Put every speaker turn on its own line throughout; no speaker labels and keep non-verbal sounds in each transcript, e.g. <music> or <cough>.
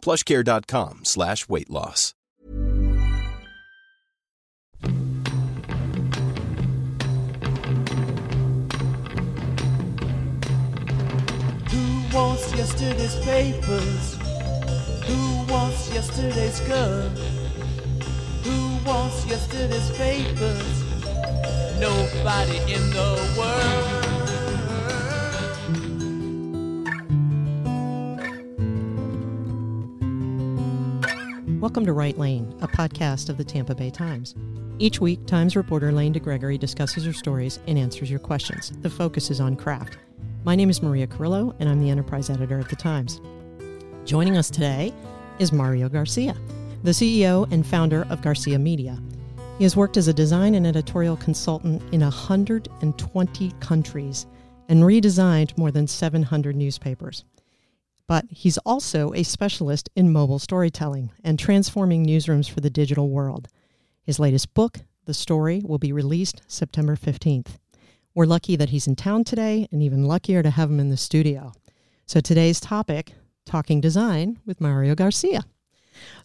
plushcare.com slash weight loss.
Who wants yesterday's papers? Who wants yesterday's girl? Who wants yesterday's papers? Nobody in the world.
Welcome to Write Lane, a podcast of the Tampa Bay Times. Each week, Times reporter Lane DeGregory discusses her stories and answers your questions. The focus is on craft. My name is Maria Carrillo, and I'm the enterprise editor at the Times. Joining us today is Mario Garcia, the CEO and founder of Garcia Media. He has worked as a design and editorial consultant in 120 countries and redesigned more than 700 newspapers but he's also a specialist in mobile storytelling and transforming newsrooms for the digital world. His latest book, The Story, will be released September 15th. We're lucky that he's in town today and even luckier to have him in the studio. So today's topic, talking design with Mario Garcia.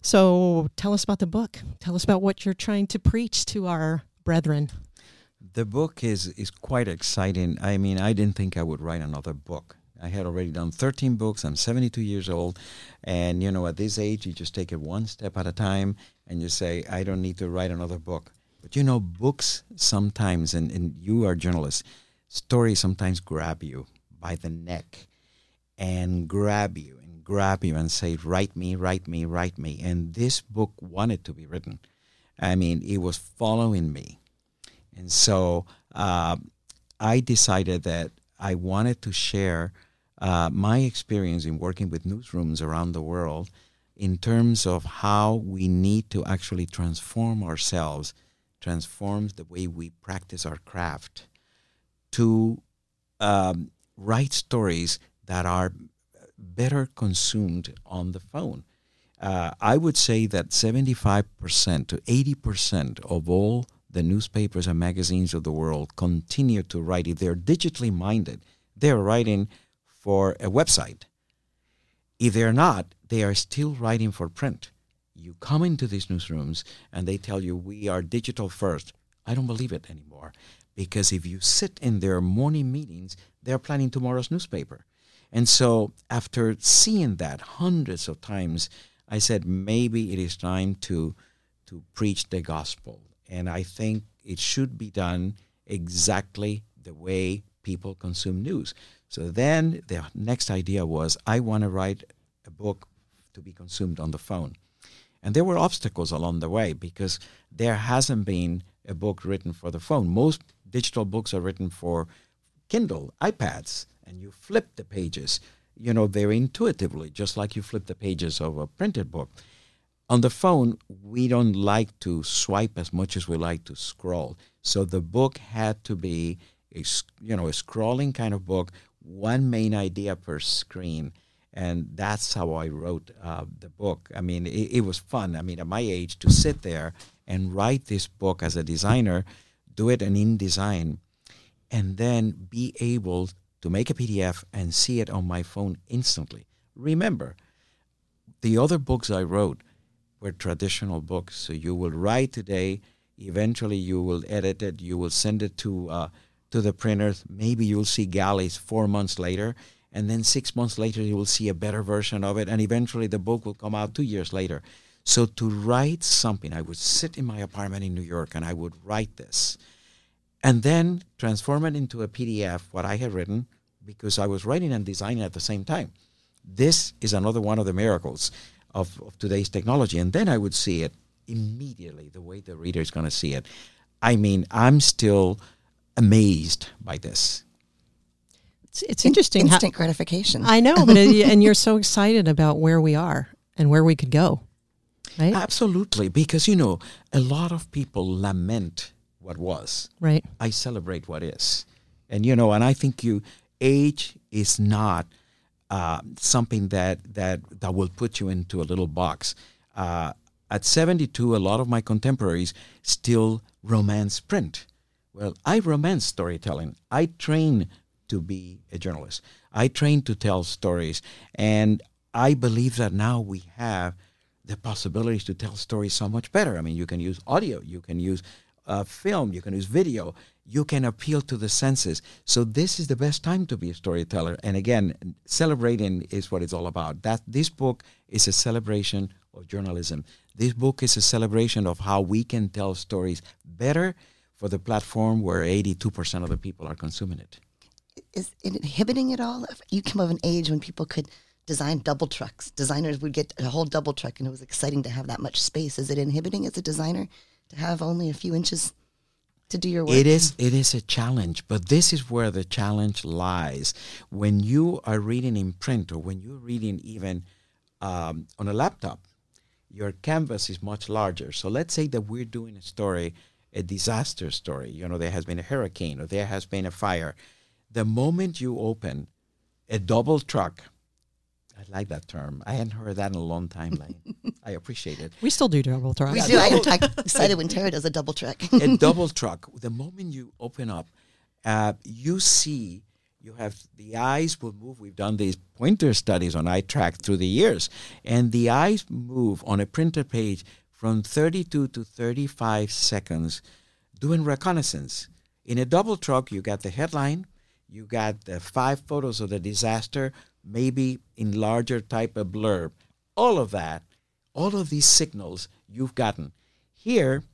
So tell us about the book. Tell us about what you're trying to preach to our brethren.
The book is is quite exciting. I mean, I didn't think I would write another book. I had already done 13 books. I'm 72 years old. And, you know, at this age, you just take it one step at a time and you say, I don't need to write another book. But, you know, books sometimes, and, and you are journalists, stories sometimes grab you by the neck and grab you and grab you and say, write me, write me, write me. And this book wanted to be written. I mean, it was following me. And so uh, I decided that I wanted to share uh, my experience in working with newsrooms around the world in terms of how we need to actually transform ourselves, transform the way we practice our craft to um, write stories that are better consumed on the phone. Uh, I would say that 75% to 80% of all the newspapers and magazines of the world continue to write. If they're digitally minded, they're writing for a website. If they're not, they are still writing for print. You come into these newsrooms and they tell you we are digital first. I don't believe it anymore because if you sit in their morning meetings, they're planning tomorrow's newspaper. And so after seeing that hundreds of times, I said maybe it is time to to preach the gospel. And I think it should be done exactly the way people consume news. So then the next idea was I want to write a book to be consumed on the phone. And there were obstacles along the way because there hasn't been a book written for the phone. Most digital books are written for Kindle, iPads, and you flip the pages, you know, very intuitively, just like you flip the pages of a printed book. On the phone, we don't like to swipe as much as we like to scroll. So the book had to be a, you know, a scrolling kind of book one main idea per screen. And that's how I wrote uh, the book. I mean, it, it, was fun. I mean, at my age, to sit there and write this book as a designer, do it in InDesign, and then be able to make a PDF and see it on my phone instantly. Remember, the other books I wrote were traditional books. So you will write today, eventually you will edit it, you will send it to uh, to the printers. Maybe you'll see galleys four months later, and then six months later you will see a better version of it, and eventually the book will come out two years later. So to write something, I would sit in my apartment in New York and I would write this, and then transform it into a PDF, what I had written, because I was writing and designing at the same time. This is another one of the miracles of, of today's technology. And then I would see it immediately the way the reader is going to see it. I mean, I'm still amazed by this.
It's, it's interesting.
Instant how, gratification.
I know, but it, <laughs> and you're so excited about where we are and where we could go. right?
Absolutely, because you know, a lot of people lament what was.
Right.
I celebrate what is, and you know, and I think you age is not uh, something that that that will put you into a little box. Uh, at 72, a lot of my contemporaries still romance print. Well, I romance storytelling. I train to be a journalist. I train to tell stories, and I believe that now we have the possibilities to tell stories so much better. I mean, you can use audio, you can use uh, film, you can use video, you can appeal to the senses. So this is the best time to be a storyteller. And again, celebrating is what it's all about. That this book is a celebration of journalism. This book is a celebration of how we can tell stories better for the platform where 82% of the people are consuming it.
Is it inhibiting at all? You come of an age when people could design double trucks. Designers would get a whole double truck, and it was exciting to have that much space. Is it inhibiting as a designer to have only a few inches to do your work?
It is it is a challenge, but this is where the challenge lies. When you are reading in print or when you're reading even um, on a laptop, your canvas is much larger. So let's say that we're doing a story, a disaster story. You know, there has been a hurricane or there has been a fire. The moment you open a double truck, I like that term. I hadn't heard that in a long time. Lane. I appreciate it.
We still do double truck.
We do. I, I'm excited when Tara does a double truck. <laughs>
a double truck. The moment you open up, uh, you see you have the eyes will move. We've done these Poynter studies on eye track through the years, and the eyes move on a printed page from 32 to 35 seconds, doing reconnaissance. In a double truck, you got the headline, you got the five photos of the disaster, maybe in larger type of blurb. All of that, all of these signals you've gotten. Here,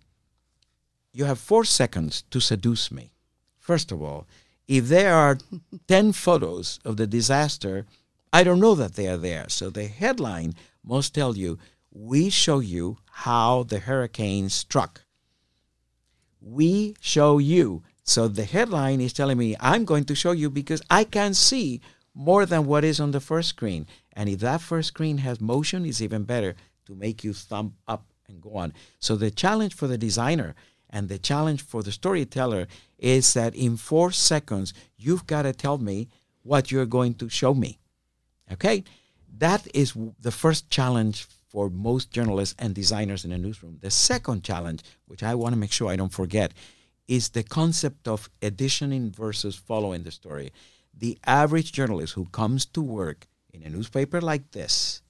you have four seconds to seduce me. First of all, if there are <laughs> 10 photos of the disaster, I don't know that they are there. So the headline must tell you we show you how the hurricane struck. We show you. So the headline is telling me I'm going to show you because I can see more than what is on the first screen. And if that first screen has motion, it's even better to make you thumb up and go on. So the challenge for the designer and the challenge for the storyteller is that in four seconds, you've got to tell me what you're going to show me. Okay? That is the first challenge for most journalists and designers in a newsroom. The second challenge, which I want to make sure I don't forget, is the concept of editioning versus following the story. The average journalist who comes to work in a newspaper like this,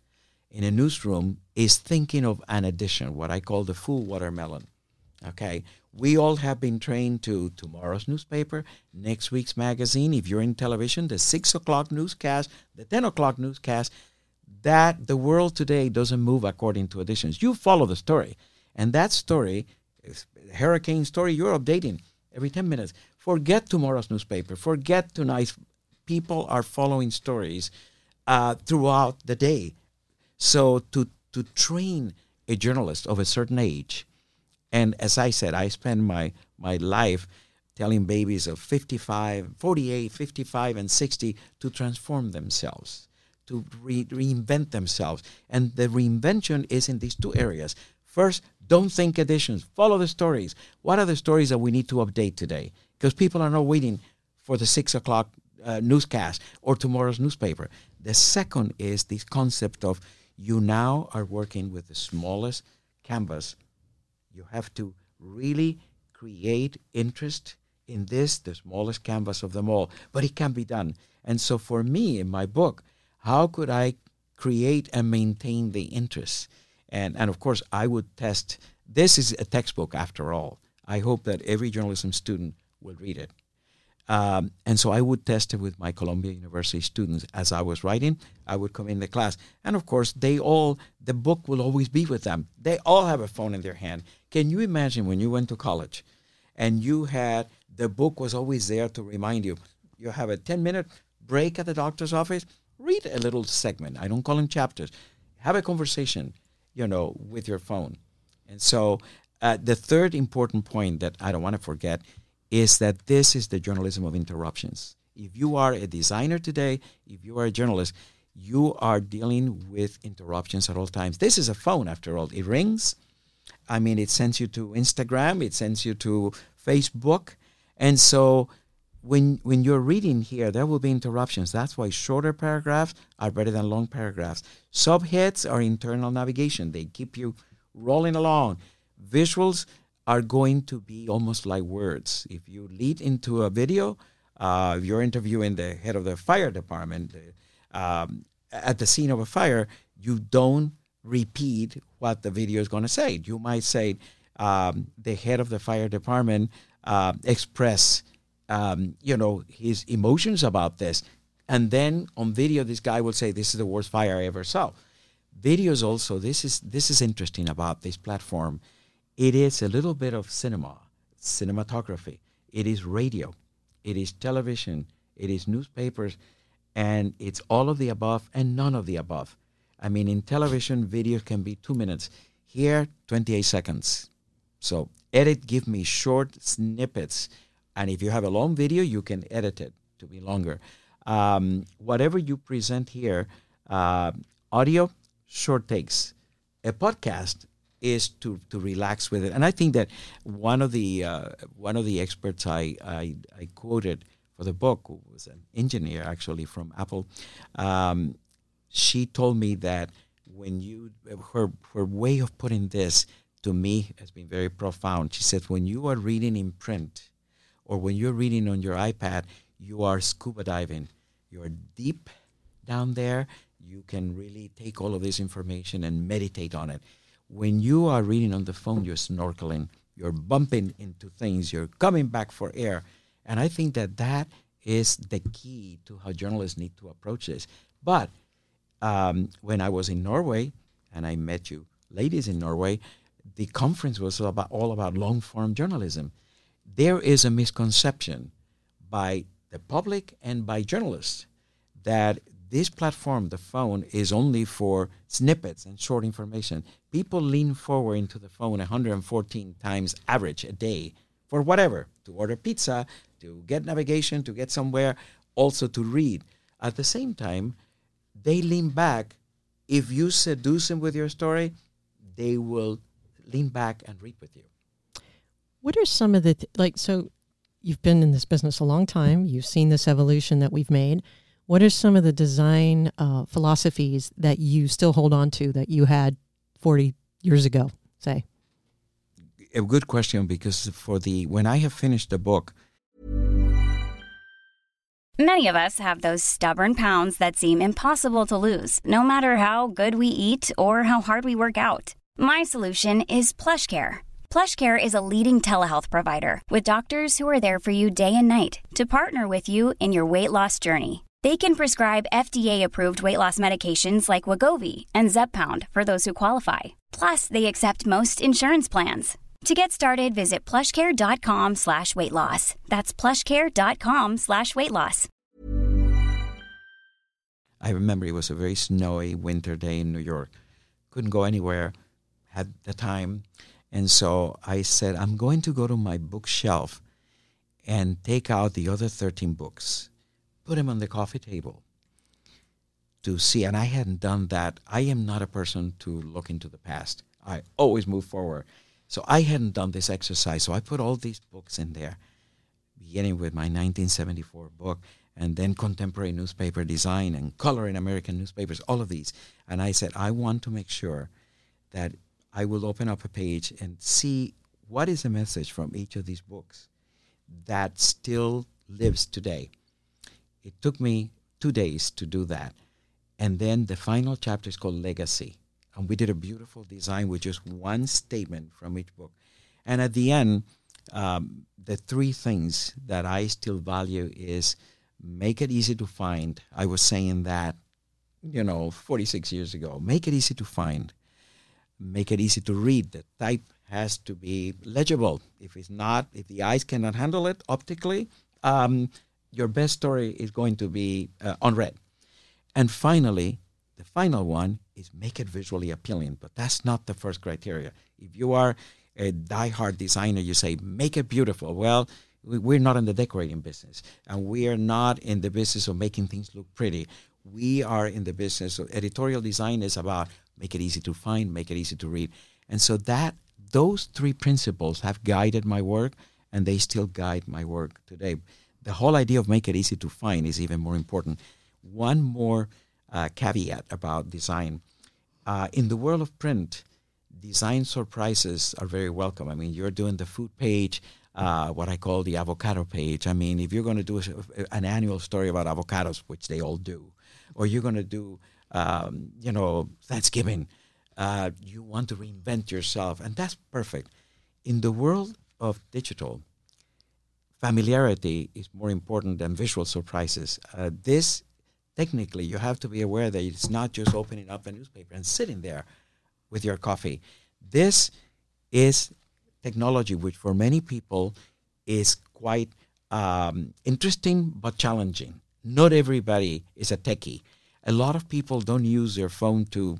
in a newsroom, is thinking of an edition, what I call the full watermelon. Okay, we all have been trained to tomorrow's newspaper, next week's magazine. If you're in television, the six o'clock newscast, the ten o'clock newscast. That the world today doesn't move according to editions. You follow the story, and that story, hurricane story, you're updating every ten minutes. Forget tomorrow's newspaper. Forget tonight's. People are following stories uh, throughout the day. So to to train a journalist of a certain age and as I said, I spend my, my life telling babies of 55, 48, 55, and 60 to transform themselves, to re- reinvent themselves. And the reinvention is in these two areas. First, don't think editions, follow the stories. What are the stories that we need to update today? Because people are not waiting for the six o'clock uh, newscast or tomorrow's newspaper. The second is this concept of you now are working with the smallest canvas you have to really create interest in this, the smallest canvas of them all. But it can be done. And so for me, in my book, how could I create and maintain the interest? And, and of course, I would test. This is a textbook after all. I hope that every journalism student will read it. Um, and so I would test it with my Columbia University students as I was writing. I would come in the class, and of course, they all the book will always be with them. They all have a phone in their hand. Can you imagine when you went to college, and you had the book was always there to remind you? You have a ten minute break at the doctor's office. Read a little segment. I don't call them chapters. Have a conversation, you know, with your phone. And so, uh, the third important point that I don't want to forget is that this is the journalism of interruptions. If you are a designer today, if you are a journalist, you are dealing with interruptions at all times. This is a phone, after all. It rings. I mean, it sends you to Instagram, it sends you to Facebook. And so when when you're reading here, there will be interruptions. That's why shorter paragraphs are better than long paragraphs. Subheads are internal navigation. They keep you rolling along. Visuals are going to be almost like words. If you lead into a video, uh, if you're interviewing the head of the fire department um, at the scene of a fire, you don't repeat what the video is going to say. You might say, um, the head of the fire department uh, express, um, you know, his emotions about this. And then on video, this guy will say, this is the worst fire I ever saw. Videos also, this is, this is interesting about this platform. It is a little bit of cinema, cinematography. It is radio. It is television. It is newspapers. And it's all of the above and none of the above. I mean, in television, video can be two minutes. Here, 28 seconds. So edit, give me short snippets. And if you have a long video, you can edit it to be longer. Um, whatever you present here, uh, audio, short takes. A podcast is to, to relax with it. And I think that one of the uh, one of the experts I, I, I quoted for the book who was an engineer actually from Apple. Um, she told me that when you her her way of putting this to me has been very profound. She said when you are reading in print or when you're reading on your iPad, you are scuba diving. You are deep down there. You can really take all of this information and meditate on it. When you are reading on the phone, you're snorkeling. You're bumping into things. You're coming back for air. And I think that that is the key to how journalists need to approach this. But um, when I was in Norway and I met you ladies in Norway, the conference was about, all about long form journalism. There is a misconception by the public and by journalists that this platform, the phone, is only for snippets and short information. People lean forward into the phone 114 times average a day for whatever to order pizza, to get navigation, to get somewhere, also to read. At the same time, they lean back. If you seduce them with your story, they will lean back and read with you.
What are some of the, th- like, so you've been in this business a long time, you've seen this evolution that we've made. What are some of the design uh, philosophies that you still hold on to that you had 40 years ago, say?
A good question because for the when I have finished the book,
Many of us have those stubborn pounds that seem impossible to lose, no matter how good we eat or how hard we work out. My solution is PlushCare. PlushCare is a leading telehealth provider with doctors who are there for you day and night to partner with you in your weight loss journey. They can prescribe FDA-approved weight loss medications like Wegovy and Zepbound for those who qualify. Plus, they accept most insurance plans. To get started, visit plushcare.com slash weight loss. That's plushcare.com slash weight loss.
I remember it was a very snowy winter day in New York. Couldn't go anywhere, had the time. And so I said, I'm going to go to my bookshelf and take out the other 13 books, put them on the coffee table to see. And I hadn't done that. I am not a person to look into the past. I always move forward. So I hadn't done this exercise. So I put all these books in there, beginning with my 1974 book and then contemporary newspaper design and color in American newspapers, all of these. And I said, I want to make sure that I will open up a page and see what is the message from each of these books that still lives today. It took me two days to do that. And then the final chapter is called Legacy. And we did a beautiful design with just one statement from each book. And at the end, um, the three things that I still value is make it easy to find. I was saying that, you know, 46 years ago. Make it easy to find. Make it easy to read. The type has to be legible. If it's not, if the eyes cannot handle it optically, um, your best story is going to be uh, unread. And finally, the final one is make it visually appealing. But that's not the first criteria. If you are a die-hard designer, you say make it beautiful. Well, we're not in the decorating business and we are not in the business of making things look pretty we are in the business of editorial design is about make it easy to find, make it easy to read. And so that those three principles have guided my work and they still guide my work today. The whole idea of make it easy to find is even more important. One more uh, caveat about design. Uh, in the world of print, design surprises are very welcome. I mean, you're doing the food page, uh, what I call the avocado page. I mean, if you're going to do a, an annual story about avocados, which they all do, or you're going to do, um, you know, Thanksgiving, uh, you want to reinvent yourself, and that's perfect. In the world of digital, familiarity is more important than visual surprises. Uh, this, technically, you have to be aware that it's not just opening up a newspaper and sitting there with your coffee. This is technology which, for many people, is quite um, interesting but challenging. Not everybody is a techie. A lot of people don't use their phone to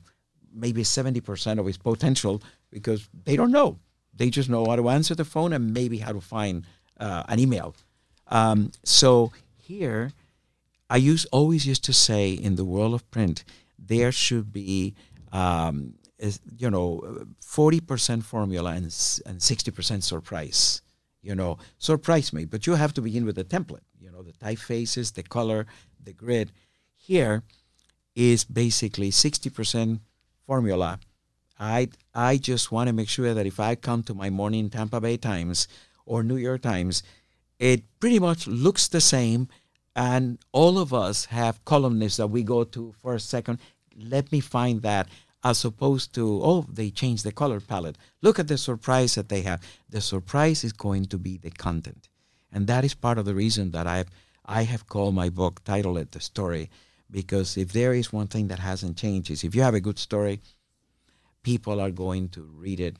maybe 70% of its potential because they don't know. They just know how to answer the phone and maybe how to find uh, an email. Um, so here, I use always used to say in the world of print, there should be, um, you know, 40% formula and, and 60% surprise. You know, surprise me, but you have to begin with a template. Know, the typefaces, the color, the grid. Here is basically 60% formula. I I just want to make sure that if I come to my morning Tampa Bay Times or New York Times, it pretty much looks the same, and all of us have columnists that we go to for a second. Let me find that as opposed to oh they changed the color palette. Look at the surprise that they have. The surprise is going to be the content, and that is part of the reason that I I have called my book titled it the story because if there is one thing that hasn't changed is if you have a good story people are going to read it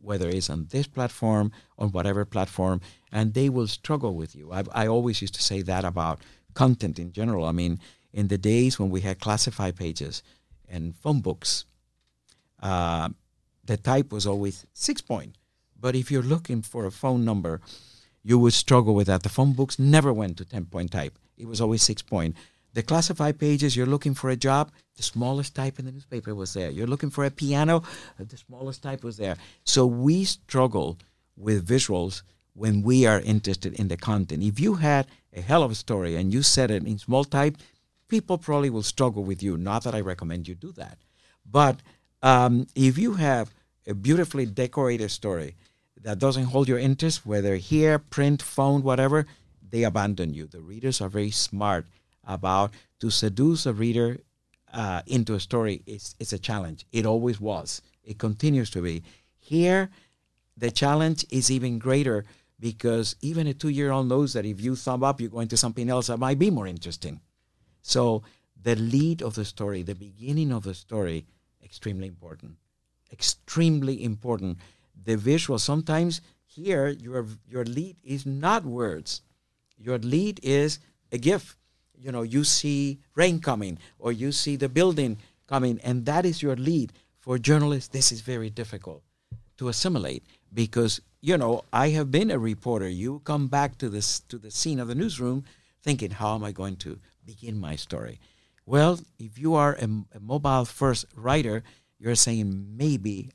whether it's on this platform on whatever platform and they will struggle with you. I, I always used to say that about content in general. I mean in the days when we had classified pages and phone books uh, the type was always six point. But if you're looking for a phone number you would struggle with that the phone books never went to 10 point type it was always six point the classified pages, you're looking for a job, the smallest type in the newspaper was there. You're looking for a piano, the smallest type was there. So we struggle with visuals when we are interested in the content. If you had a hell of a story and you said it in small type, people probably will struggle with you. Not that I recommend you do that. But um, if you have a beautifully decorated story that doesn't hold your interest, whether here, print, phone, whatever, they abandon you. The readers are very smart about to seduce a reader uh, into a story is, is a challenge. It always was. It continues to be. Here, the challenge is even greater because even a two-year-old knows that if you thumb up, you're going to something else that might be more interesting. So the lead of the story, the beginning of the story, extremely important. Extremely important. The visual. Sometimes here, your your lead is not words. Your lead is a gift. you know you see rain coming or you see the building coming and that is your lead for journalists this is very difficult to assimilate because you know i have been a reporter you come back to this to the scene of the newsroom thinking how am i going to begin my story well if you are a, a mobile first writer you're saying maybe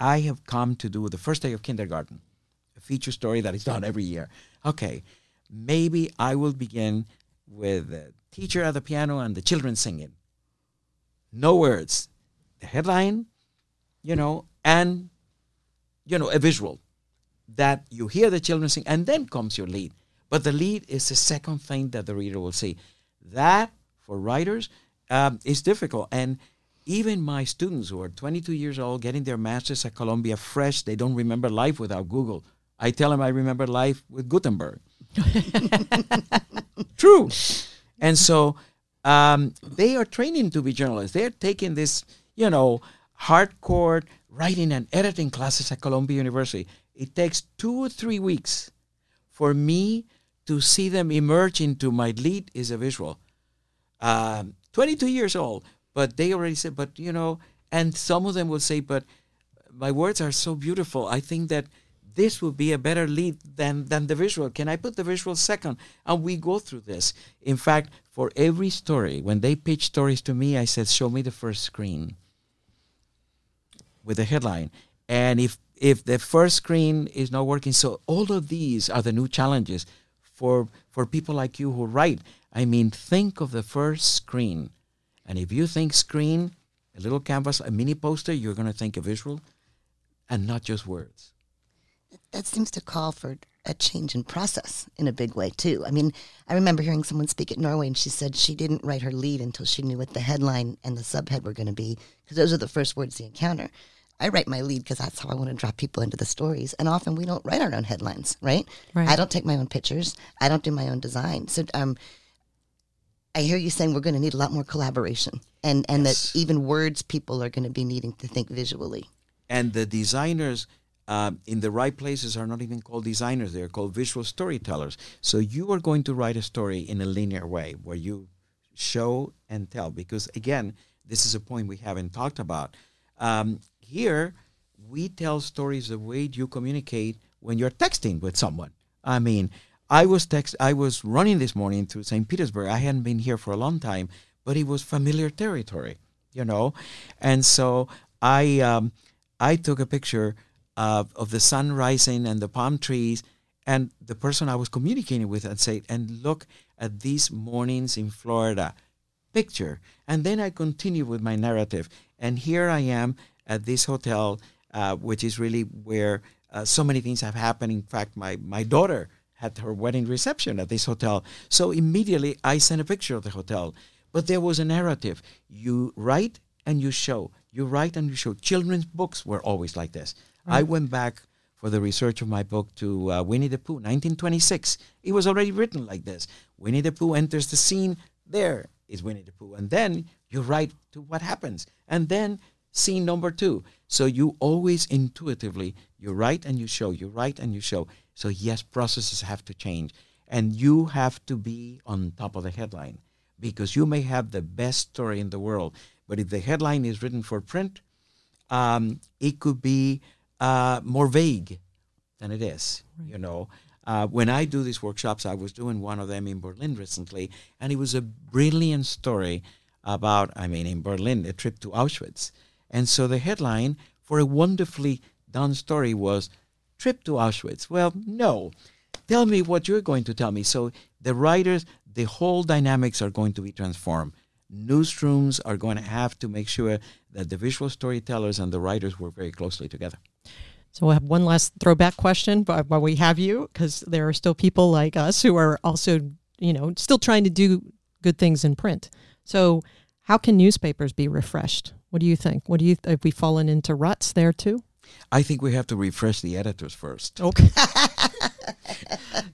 i have come to do the first day of kindergarten a feature story that is done every year okay maybe i will begin with the teacher at the piano and the children singing. No words. The headline, you know, and, you know, a visual that you hear the children sing, and then comes your lead. But the lead is the second thing that the reader will see. That, for writers, um, is difficult. And even my students who are 22 years old, getting their master's at Columbia fresh, they don't remember life without Google. I tell them I remember life with Gutenberg. <laughs> True. And so um, they are training to be journalists. They're taking this, you know, hardcore writing and editing classes at Columbia University. It takes two or three weeks for me to see them emerge into my lead is a visual. Um, 22 years old, but they already said, but you know, and some of them will say, but my words are so beautiful. I think that this would be a better lead than than the visual. Can I put the visual second? And we go through this. In fact, for every story, when they pitch stories to me, I said, "Show me the first screen with the headline." And if if the first screen is not working, so all of these are the new challenges for for people like you who write. I mean, think of the first screen, and if you think screen, a little canvas, a mini poster, you're going to think a visual, and not just words.
that seems to call for a change in process in a big way too. I mean, I remember hearing someone speak at Norway, and she said she didn't write her lead until she knew what the headline and the subhead were going to be, because those are the first words they encounter. I write my lead because that's how I want to draw people into the stories, and often we don't write our own headlines, right?
Right.
I don't take my own pictures. I don't do my own design. So, um, I hear you saying we're going to need a lot more collaboration, and and
Yes.
that even words people are going to be needing to think visually.
and the designers um, in the right places are not even called designers they're called visual storytellers so you are going to write a story in a linear way where you show and tell because again this is a point we haven't talked about um, here we tell stories the way you communicate when you're texting with someone i mean i was text i was running this morning through st petersburg i hadn't been here for a long time but it was familiar territory you know and so i um, I took a picture of, of the sun rising and the palm trees and the person I was communicating with and said, and look at these mornings in Florida. Picture. And then I continue with my narrative. And here I am at this hotel, uh, which is really where uh, so many things have happened. In fact, my, my daughter had her wedding reception at this hotel. So immediately I sent a picture of the hotel. But there was a narrative. You write and you show. You write and you show. Children's books were always like this. I went back for the research of my book to uh, Winnie the Pooh, 1926. It was already written like this. Winnie the Pooh enters the scene. There is Winnie the Pooh. And then you write to what happens. And then scene number two. So you always intuitively, you write and you show, you write and you show. So yes, processes have to change. And you have to be on top of the headline because you may have the best story in the world. But if the headline is written for print, um, it could be uh, more vague than it is. You know, uh, when I do these workshops, I was doing one of them in Berlin recently, and it was a brilliant story about, I mean, in Berlin, a trip to Auschwitz. And so the headline for a wonderfully done story was Trip to Auschwitz. Well, no. Tell me what you're going to tell me. So the writers, the whole dynamics are going to be transformed. Newsrooms are going to have to make sure that the visual storytellers and the writers work very closely together.
So we'll have one last throwback question while we have you, because there are still people like us who are also, you know, still trying to do good things in print. So how can newspapers be refreshed? What do you think? What do you have we fallen into ruts there too?
I think we have to refresh the editors first.
Okay.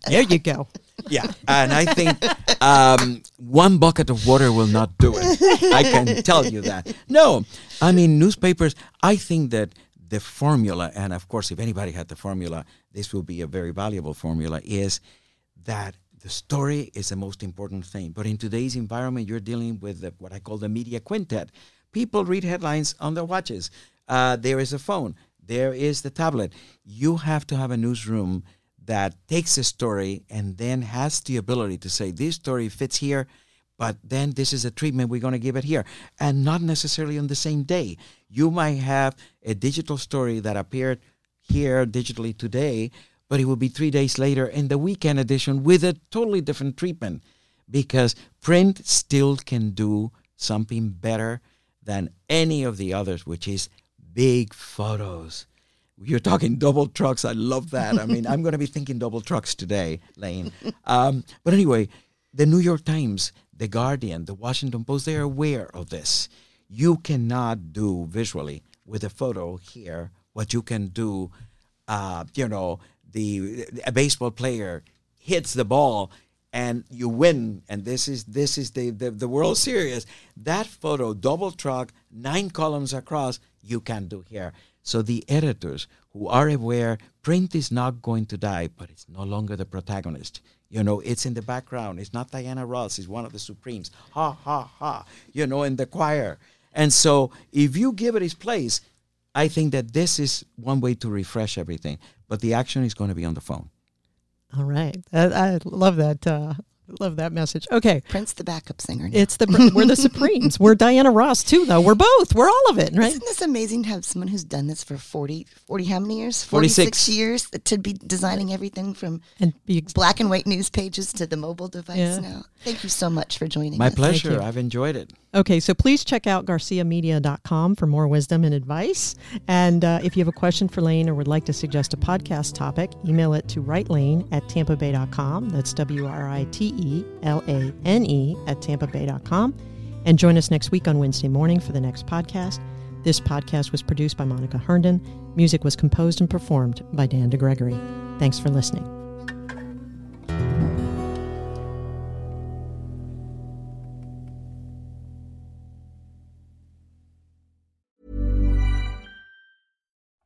there you go.
Yeah, and I think um, one bucket of water will not do it. I can tell you that. No, I mean newspapers. I think that the formula, and of course, if anybody had the formula, this will be a very valuable formula. Is that the story is the most important thing. But in today's environment, you're dealing with the, what I call the media quintet. People read headlines on their watches. Uh, there is a phone. There is the tablet. You have to have a newsroom that takes a story and then has the ability to say this story fits here but then this is a treatment we're going to give it here and not necessarily on the same day you might have a digital story that appeared here digitally today but it will be three days later in the weekend edition with a totally different treatment because print still can do something better than any of the others which is big photos you're talking double trucks. I love that. I mean, I'm going to be thinking double trucks today, Lane. Um, but anyway, the New York Times, the Guardian, the Washington Post, they're aware of this. You cannot do visually with a photo here what you can do, uh, you know, the a baseball player hits the ball and you win and this is this is the, the the world series that photo double truck nine columns across you can do here so the editors who are aware print is not going to die, but it's no longer the protagonist. You know, it's in the background. It's not Diana Ross. It's one of the Supremes. Ha ha ha. You know, in the choir. And so if you give it its place, I think that this is one way to refresh everything, but the action is going to be on the phone.
All right. I, I love that. Uh, love that message. Okay.
Prince, the backup singer. Now.
It's the we're the Supremes. We're Diana Ross too, though. We're both. We're all of it, right?
Isn't this amazing to have someone who's done this for 40, 40 how many years?
46.
years to be designing everything from
And be
black and white news pages to the mobile device
Yeah.
now. Thank you so much for joining us.
My
us.
pleasure. I've enjoyed it.
Okay, so please check out garciamedia.com for more wisdom and advice. And uh, if you have a question for Lane or would like to suggest a podcast topic, email it to writelane at tampabay.com. That's W R I T E L A N E at tampabay.com. And join us next week on Wednesday morning for the next podcast. This podcast was produced by Monica Herndon. Music was composed and performed by Dan DeGregory. Thanks for listening.